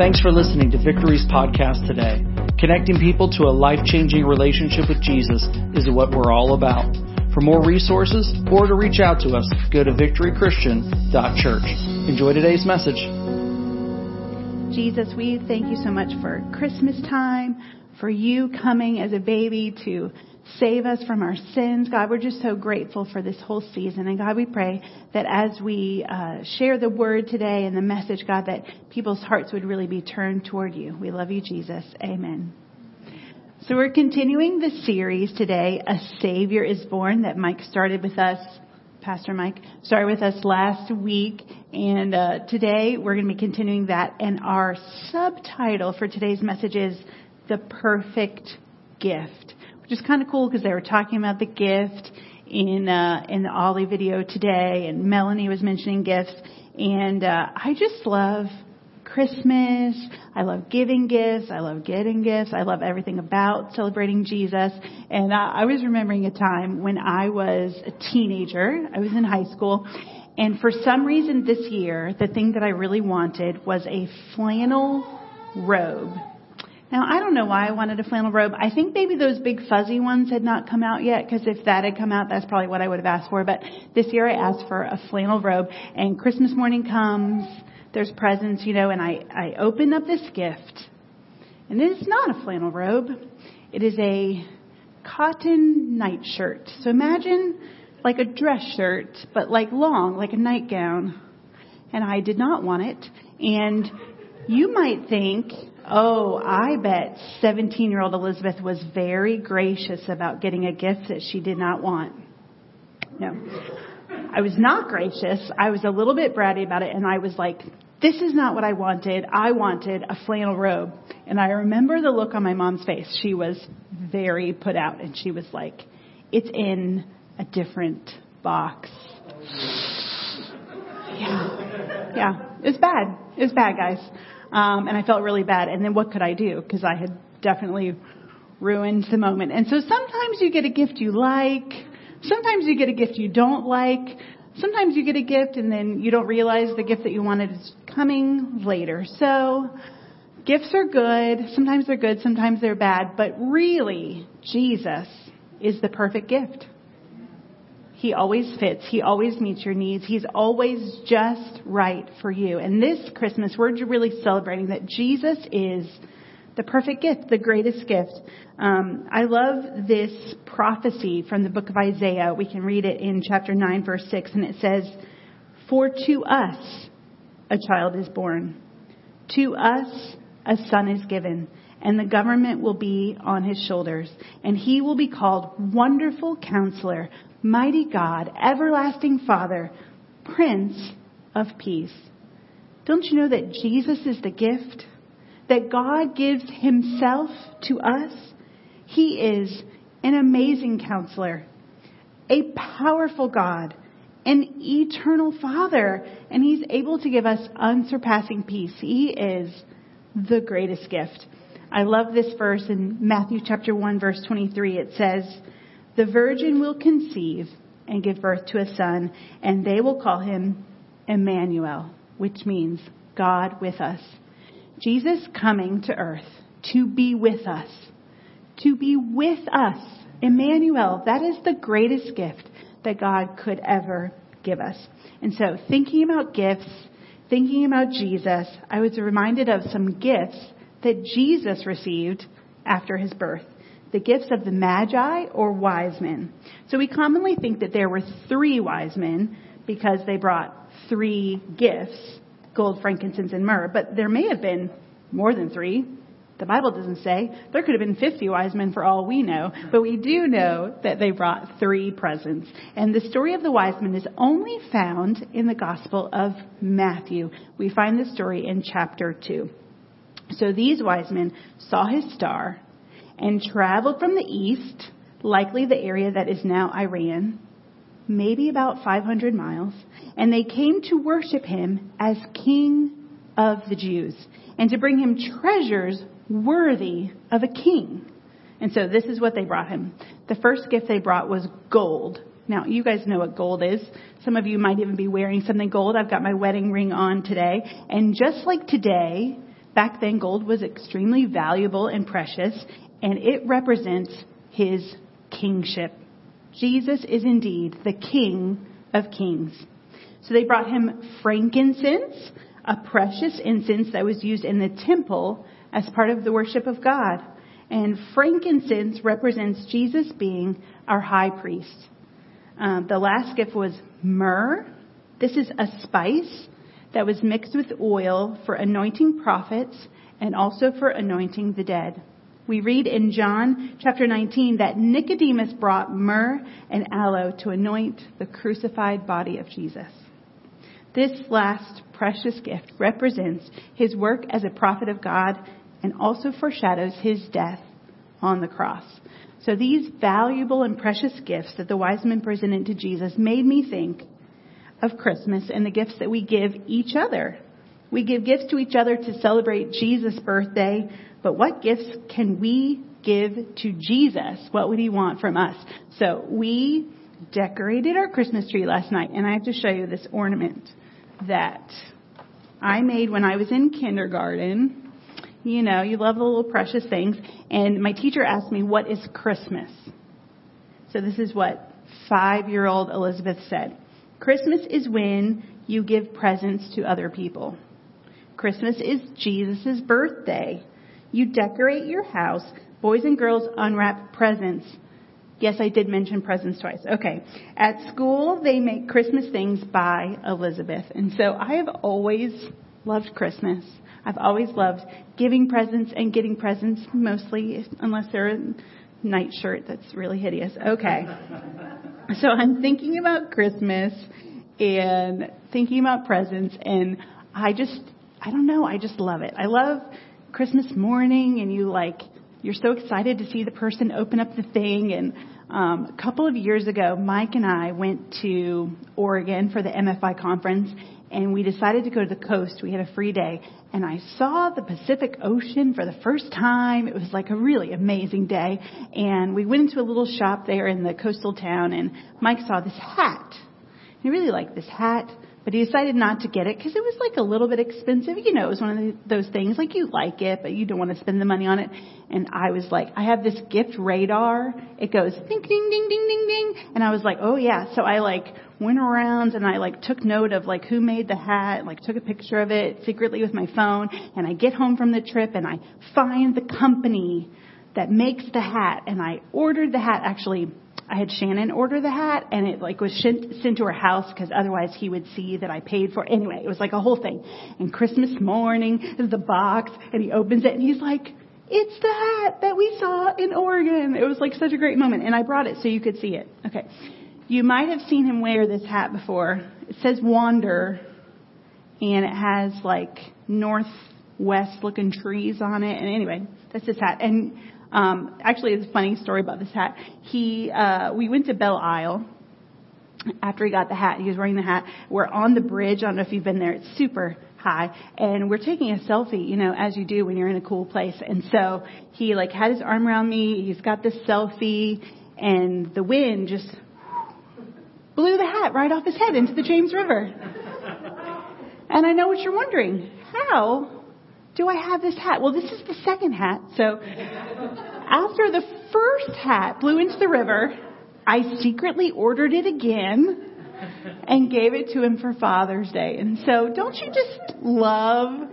Thanks for listening to Victory's podcast today. Connecting people to a life changing relationship with Jesus is what we're all about. For more resources or to reach out to us, go to victorychristian.church. Enjoy today's message. Jesus, we thank you so much for Christmas time, for you coming as a baby to save us from our sins. God, we're just so grateful for this whole season. And God, we pray that as we uh, share the word today and the message, God, that people's hearts would really be turned toward you. We love you, Jesus. Amen. So we're continuing the series today, A Savior is Born, that Mike started with us. Pastor Mike started with us last week, and uh, today we're going to be continuing that. And our subtitle for today's message is The Perfect Gift which is kind of cool because they were talking about the gift in uh, in the Ollie video today, and Melanie was mentioning gifts, and uh, I just love Christmas. I love giving gifts. I love getting gifts. I love everything about celebrating Jesus. And I, I was remembering a time when I was a teenager. I was in high school. And for some reason this year, the thing that I really wanted was a flannel robe now, I don't know why I wanted a flannel robe. I think maybe those big fuzzy ones had not come out yet, because if that had come out, that's probably what I would have asked for. But this year I asked for a flannel robe, and Christmas morning comes, there's presents, you know, and I, I open up this gift. And it is not a flannel robe. It is a cotton nightshirt. So imagine like a dress shirt, but like long, like a nightgown. And I did not want it. And you might think, Oh, I bet 17 year old Elizabeth was very gracious about getting a gift that she did not want. No. I was not gracious. I was a little bit bratty about it and I was like, this is not what I wanted. I wanted a flannel robe. And I remember the look on my mom's face. She was very put out and she was like, it's in a different box. Yeah. Yeah. It's bad. It's bad, guys. Um, and I felt really bad. And then what could I do? Because I had definitely ruined the moment. And so sometimes you get a gift you like. Sometimes you get a gift you don't like. Sometimes you get a gift and then you don't realize the gift that you wanted is coming later. So gifts are good. Sometimes they're good. Sometimes they're bad. But really, Jesus is the perfect gift. He always fits. He always meets your needs. He's always just right for you. And this Christmas, we're really celebrating that Jesus is the perfect gift, the greatest gift. Um, I love this prophecy from the book of Isaiah. We can read it in chapter 9, verse 6, and it says, For to us a child is born, to us a son is given, and the government will be on his shoulders, and he will be called Wonderful Counselor mighty God, everlasting Father, Prince of Peace. Don't you know that Jesus is the gift? That God gives Himself to us? He is an amazing counselor, a powerful God, an eternal Father, and He's able to give us unsurpassing peace. He is the greatest gift. I love this verse in Matthew chapter 1 verse 23. It says, the virgin will conceive and give birth to a son, and they will call him Emmanuel, which means God with us. Jesus coming to earth to be with us. To be with us. Emmanuel, that is the greatest gift that God could ever give us. And so, thinking about gifts, thinking about Jesus, I was reminded of some gifts that Jesus received after his birth the gifts of the Magi or wise men. So we commonly think that there were three wise men because they brought three gifts, gold, frankincense, and myrrh, but there may have been more than three. The Bible doesn't say. There could have been 50 wise men for all we know, but we do know that they brought three presents. And the story of the wise men is only found in the Gospel of Matthew. We find the story in chapter 2. So these wise men saw his star and traveled from the east, likely the area that is now Iran, maybe about 500 miles, and they came to worship him as King of the Jews and to bring him treasures worthy of a king. And so this is what they brought him. The first gift they brought was gold. Now, you guys know what gold is. Some of you might even be wearing something gold. I've got my wedding ring on today. And just like today, Back then, gold was extremely valuable and precious, and it represents his kingship. Jesus is indeed the King of kings. So they brought him frankincense, a precious incense that was used in the temple as part of the worship of God. And frankincense represents Jesus being our high priest. Um, the last gift was myrrh. This is a spice that was mixed with oil for anointing prophets and also for anointing the dead. We read in John chapter 19 that Nicodemus brought myrrh and aloe to anoint the crucified body of Jesus. This last precious gift represents his work as a prophet of God and also foreshadows his death on the cross. So these valuable and precious gifts that the wise men presented to Jesus made me think of Christmas and the gifts that we give each other. We give gifts to each other to celebrate Jesus' birthday, but what gifts can we give to Jesus? What would he want from us? So we decorated our Christmas tree last night, and I have to show you this ornament that I made when I was in kindergarten. You know, you love the little precious things. And my teacher asked me, What is Christmas? So this is what five year old Elizabeth said. Christmas is when you give presents to other people. Christmas is Jesus' birthday. You decorate your house. Boys and girls unwrap presents. Yes, I did mention presents twice. Okay. At school, they make Christmas things by Elizabeth. And so I have always loved Christmas. I've always loved giving presents and getting presents, mostly, unless they're a nightshirt that's really hideous. Okay. So I'm thinking about Christmas and thinking about presents, and I just, I don't know, I just love it. I love Christmas morning, and you like, you're so excited to see the person open up the thing. And um, a couple of years ago, Mike and I went to Oregon for the MFI conference, and we decided to go to the coast. We had a free day, and I saw the Pacific Ocean for the first time. It was like a really amazing day. And we went into a little shop there in the coastal town, and Mike saw this hat. He really liked this hat, but he decided not to get it because it was like a little bit expensive. You know, it was one of the, those things like you like it, but you don't want to spend the money on it. And I was like, I have this gift radar. It goes ding, ding, ding, ding, ding, ding. And I was like, oh yeah. So I like went around and I like took note of like who made the hat, like took a picture of it secretly with my phone. And I get home from the trip and I find the company that makes the hat and I ordered the hat actually I had Shannon order the hat and it like was sent, sent to her house because otherwise he would see that I paid for it. Anyway, it was like a whole thing. And Christmas morning the box and he opens it and he's like, it's the hat that we saw in Oregon. It was like such a great moment and I brought it so you could see it. Okay. You might have seen him wear this hat before. It says Wander and it has like northwest looking trees on it. And anyway, that's his hat. And um, actually, it's a funny story about this hat. He, uh, we went to Belle Isle after he got the hat. He was wearing the hat. We're on the bridge. I don't know if you've been there. It's super high, and we're taking a selfie. You know, as you do when you're in a cool place. And so he like had his arm around me. He's got this selfie, and the wind just blew the hat right off his head into the James River. And I know what you're wondering. How do I have this hat? Well, this is the second hat. So after the first hat blew into the river, I secretly ordered it again and gave it to him for Father's Day. And so don't you just love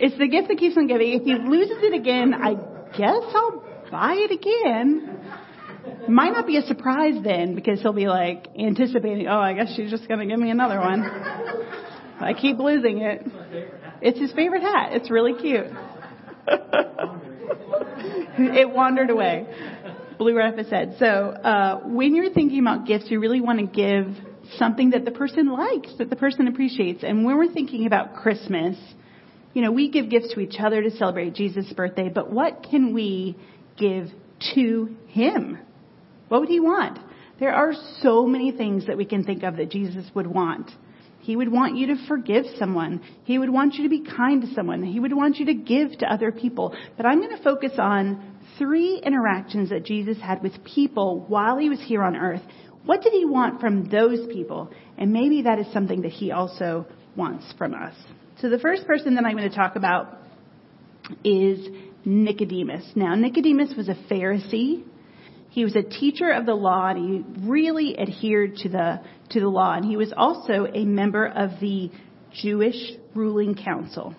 it's the gift that keeps on giving. If he loses it again, I guess I'll buy it again. Might not be a surprise then because he'll be like anticipating, oh, I guess she's just going to give me another one. I keep losing it. It's his favorite hat. It's really cute. it wandered away. Blue right said. So, uh, when you're thinking about gifts, you really want to give something that the person likes, that the person appreciates. And when we're thinking about Christmas, you know, we give gifts to each other to celebrate Jesus' birthday, but what can we give to Him? What would He want? There are so many things that we can think of that Jesus would want. He would want you to forgive someone. He would want you to be kind to someone. He would want you to give to other people. But I'm going to focus on three interactions that Jesus had with people while he was here on earth. What did he want from those people? And maybe that is something that he also wants from us. So the first person that I'm going to talk about is Nicodemus. Now, Nicodemus was a Pharisee. He was a teacher of the law and he really adhered to the, to the law. And he was also a member of the Jewish ruling council.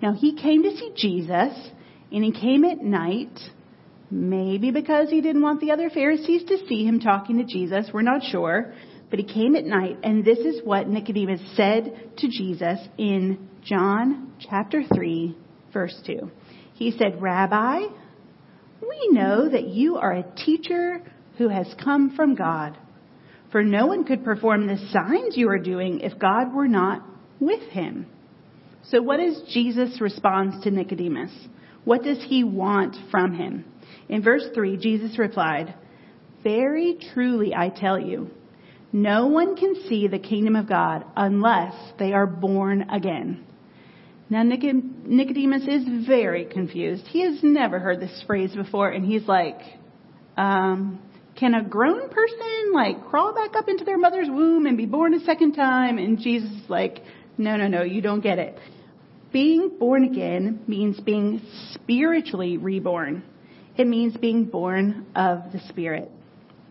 Now, he came to see Jesus and he came at night, maybe because he didn't want the other Pharisees to see him talking to Jesus. We're not sure. But he came at night, and this is what Nicodemus said to Jesus in John chapter 3, verse 2. He said, Rabbi, we know that you are a teacher who has come from God. For no one could perform the signs you are doing if God were not with him. So, what is Jesus' response to Nicodemus? What does he want from him? In verse 3, Jesus replied, Very truly I tell you, no one can see the kingdom of God unless they are born again. Now, Nicodemus is very confused. He has never heard this phrase before, and he's like, um, can a grown person like crawl back up into their mother's womb and be born a second time? And Jesus is like, no, no, no, you don't get it. Being born again means being spiritually reborn. It means being born of the Spirit.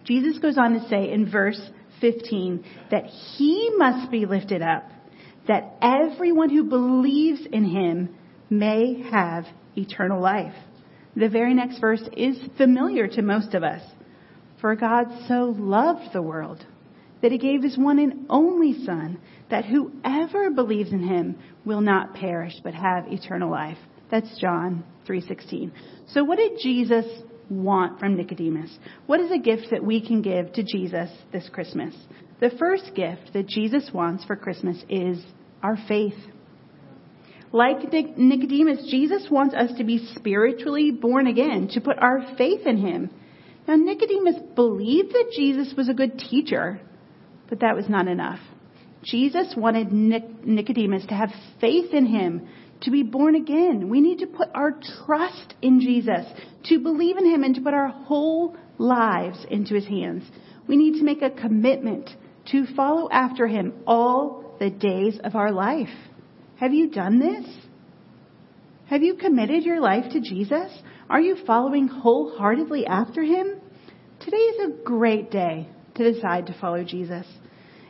Jesus goes on to say in verse 15 that he must be lifted up, that everyone who believes in him may have eternal life. The very next verse is familiar to most of us. For God so loved the world that he gave his one and only Son, that whoever believes in him will not perish but have eternal life. That's John 3:16. So what did Jesus want from Nicodemus? What is a gift that we can give to Jesus this Christmas? The first gift that Jesus wants for Christmas is our faith. Like Nicodemus, Jesus wants us to be spiritually born again, to put our faith in him. Now, Nicodemus believed that Jesus was a good teacher, but that was not enough. Jesus wanted Nicodemus to have faith in him, to be born again. We need to put our trust in Jesus, to believe in Him, and to put our whole lives into His hands. We need to make a commitment to follow after Him all the days of our life. Have you done this? Have you committed your life to Jesus? Are you following wholeheartedly after Him? Today is a great day to decide to follow Jesus.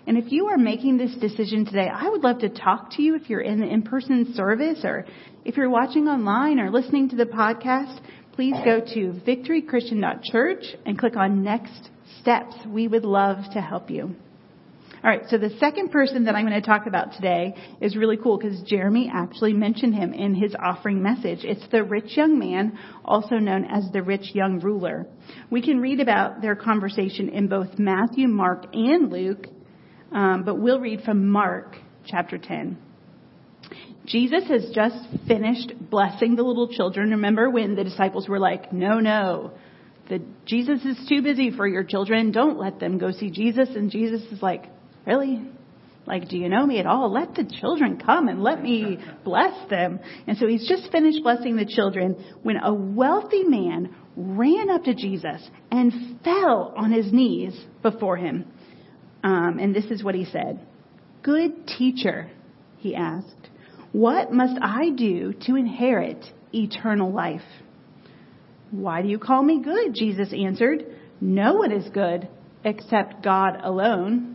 And if you are making this decision today, I would love to talk to you if you're in the in-person service or if you're watching online or listening to the podcast. Please go to victorychristian.church and click on next steps. We would love to help you. All right, so the second person that I'm going to talk about today is really cool because Jeremy actually mentioned him in his offering message. It's the rich young man, also known as the rich young ruler. We can read about their conversation in both Matthew, Mark, and Luke, um, but we'll read from Mark chapter 10. Jesus has just finished blessing the little children. Remember when the disciples were like, no, no, the, Jesus is too busy for your children. Don't let them go see Jesus. And Jesus is like, really? Like, do you know me at all? Let the children come and let me bless them. And so he's just finished blessing the children when a wealthy man ran up to Jesus and fell on his knees before him. Um, and this is what he said Good teacher, he asked, what must I do to inherit eternal life? Why do you call me good? Jesus answered. No one is good except God alone.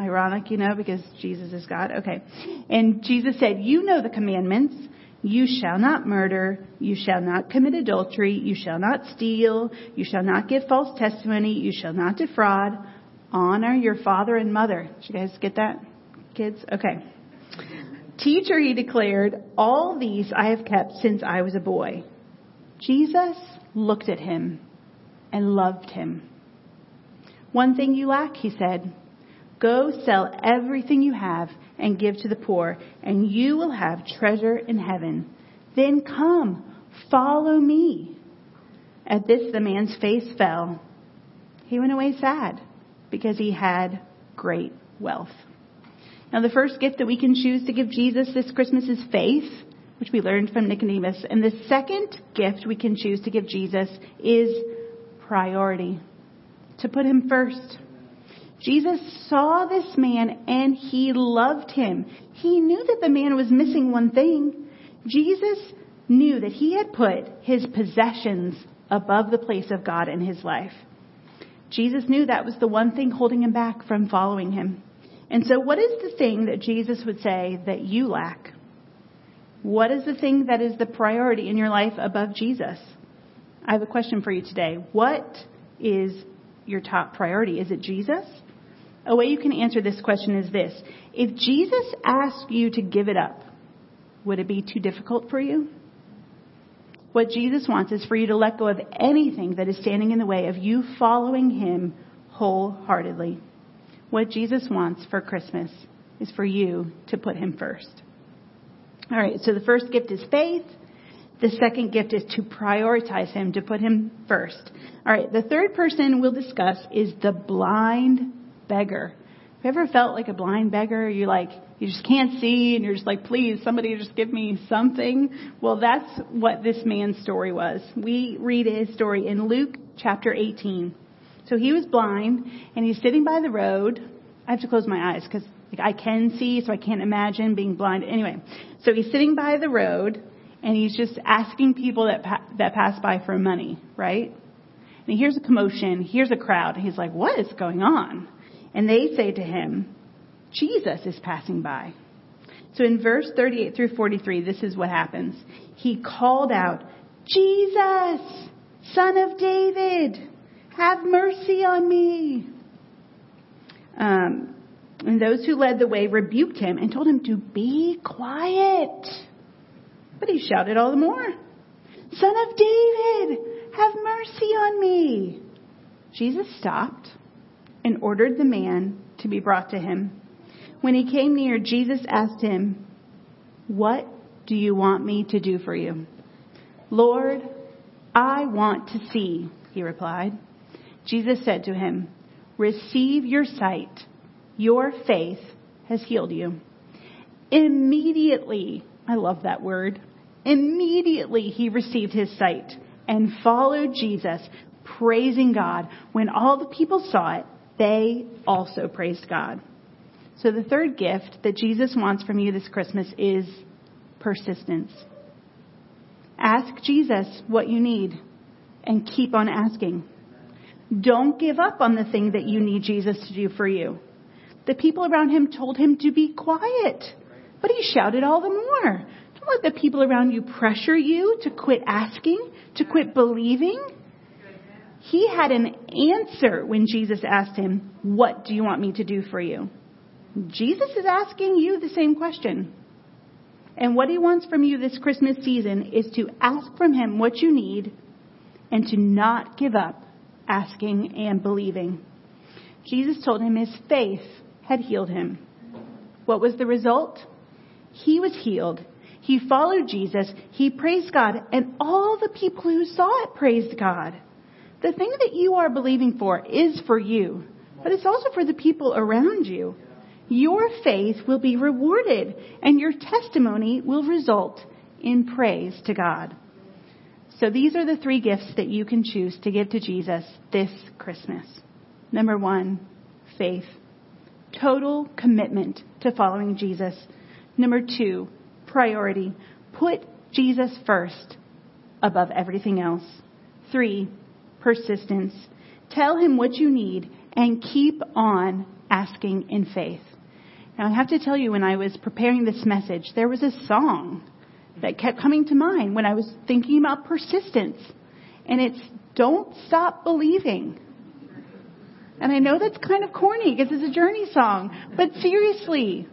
Ironic, you know, because Jesus is God. Okay. And Jesus said, You know the commandments. You shall not murder. You shall not commit adultery. You shall not steal. You shall not give false testimony. You shall not defraud. Honor your father and mother. Did you guys get that, kids? Okay. Teacher, he declared, all these I have kept since I was a boy. Jesus looked at him and loved him. One thing you lack, he said. Go sell everything you have and give to the poor, and you will have treasure in heaven. Then come, follow me. At this, the man's face fell. He went away sad because he had great wealth. Now, the first gift that we can choose to give Jesus this Christmas is faith, which we learned from Nicodemus. And the second gift we can choose to give Jesus is priority, to put him first. Jesus saw this man and he loved him. He knew that the man was missing one thing. Jesus knew that he had put his possessions above the place of God in his life. Jesus knew that was the one thing holding him back from following him. And so, what is the thing that Jesus would say that you lack? What is the thing that is the priority in your life above Jesus? I have a question for you today. What is your top priority? Is it Jesus? A way you can answer this question is this If Jesus asked you to give it up, would it be too difficult for you? What Jesus wants is for you to let go of anything that is standing in the way of you following Him wholeheartedly. What Jesus wants for Christmas is for you to put Him first. All right, so the first gift is faith. The second gift is to prioritize Him, to put Him first. All right, the third person we'll discuss is the blind beggar. Have you ever felt like a blind beggar? You like, you just can't see and you're just like, please, somebody just give me something. Well, that's what this man's story was. We read his story in Luke chapter 18. So he was blind and he's sitting by the road. I have to close my eyes because like, I can see, so I can't imagine being blind. Anyway, so he's sitting by the road and he's just asking people that pa- that pass by for money, right? And he hears a commotion, hears a crowd. He's like, "What is going on?" And they say to him, Jesus is passing by. So in verse 38 through 43, this is what happens. He called out, Jesus, son of David, have mercy on me. Um, and those who led the way rebuked him and told him to be quiet. But he shouted all the more, Son of David, have mercy on me. Jesus stopped and ordered the man to be brought to him. When he came near, Jesus asked him, What do you want me to do for you? Lord, I want to see, he replied. Jesus said to him, Receive your sight. Your faith has healed you. Immediately, I love that word. Immediately he received his sight and followed Jesus, praising God. When all the people saw it, they also praised God. So the third gift that Jesus wants from you this Christmas is persistence. Ask Jesus what you need and keep on asking. Don't give up on the thing that you need Jesus to do for you. The people around him told him to be quiet, but he shouted all the more. Don't let the people around you pressure you to quit asking, to quit believing. He had an answer when Jesus asked him, What do you want me to do for you? Jesus is asking you the same question. And what he wants from you this Christmas season is to ask from him what you need and to not give up asking and believing. Jesus told him his faith had healed him. What was the result? He was healed. He followed Jesus. He praised God. And all the people who saw it praised God. The thing that you are believing for is for you, but it's also for the people around you your faith will be rewarded and your testimony will result in praise to God. So these are the three gifts that you can choose to give to Jesus this Christmas. Number one, faith. Total commitment to following Jesus. Number two, priority. Put Jesus first above everything else. Three, persistence. Tell him what you need and keep on asking in faith. Now, I have to tell you, when I was preparing this message, there was a song that kept coming to mind when I was thinking about persistence. And it's Don't Stop Believing. And I know that's kind of corny because it's a journey song. But seriously,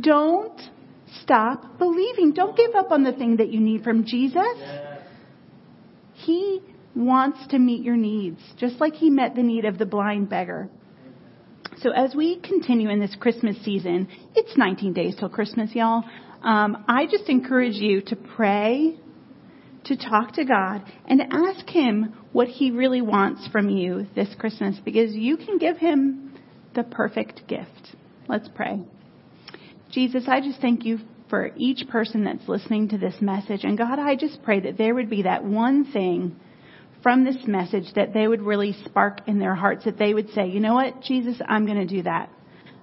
don't stop believing. Don't give up on the thing that you need from Jesus. He wants to meet your needs, just like he met the need of the blind beggar. So as we continue in this Christmas season, it's 19 days till Christmas, y'all. Um, I just encourage you to pray, to talk to God, and ask Him what He really wants from you this Christmas because you can give Him the perfect gift. Let's pray. Jesus, I just thank you for each person that's listening to this message. And God, I just pray that there would be that one thing from this message that they would really spark in their hearts, that they would say, you know what, Jesus, I'm going to do that.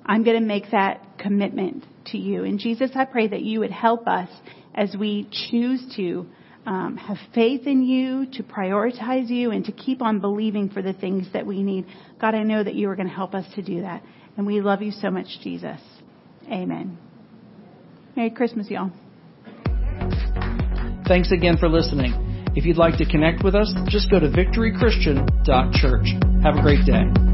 I'm going to make that commitment to you. And Jesus, I pray that you would help us as we choose to um, have faith in you, to prioritize you, and to keep on believing for the things that we need. God, I know that you are going to help us to do that. And we love you so much, Jesus. Amen. Merry Christmas, y'all. Thanks again for listening. If you'd like to connect with us, just go to victorychristian.church. Have a great day.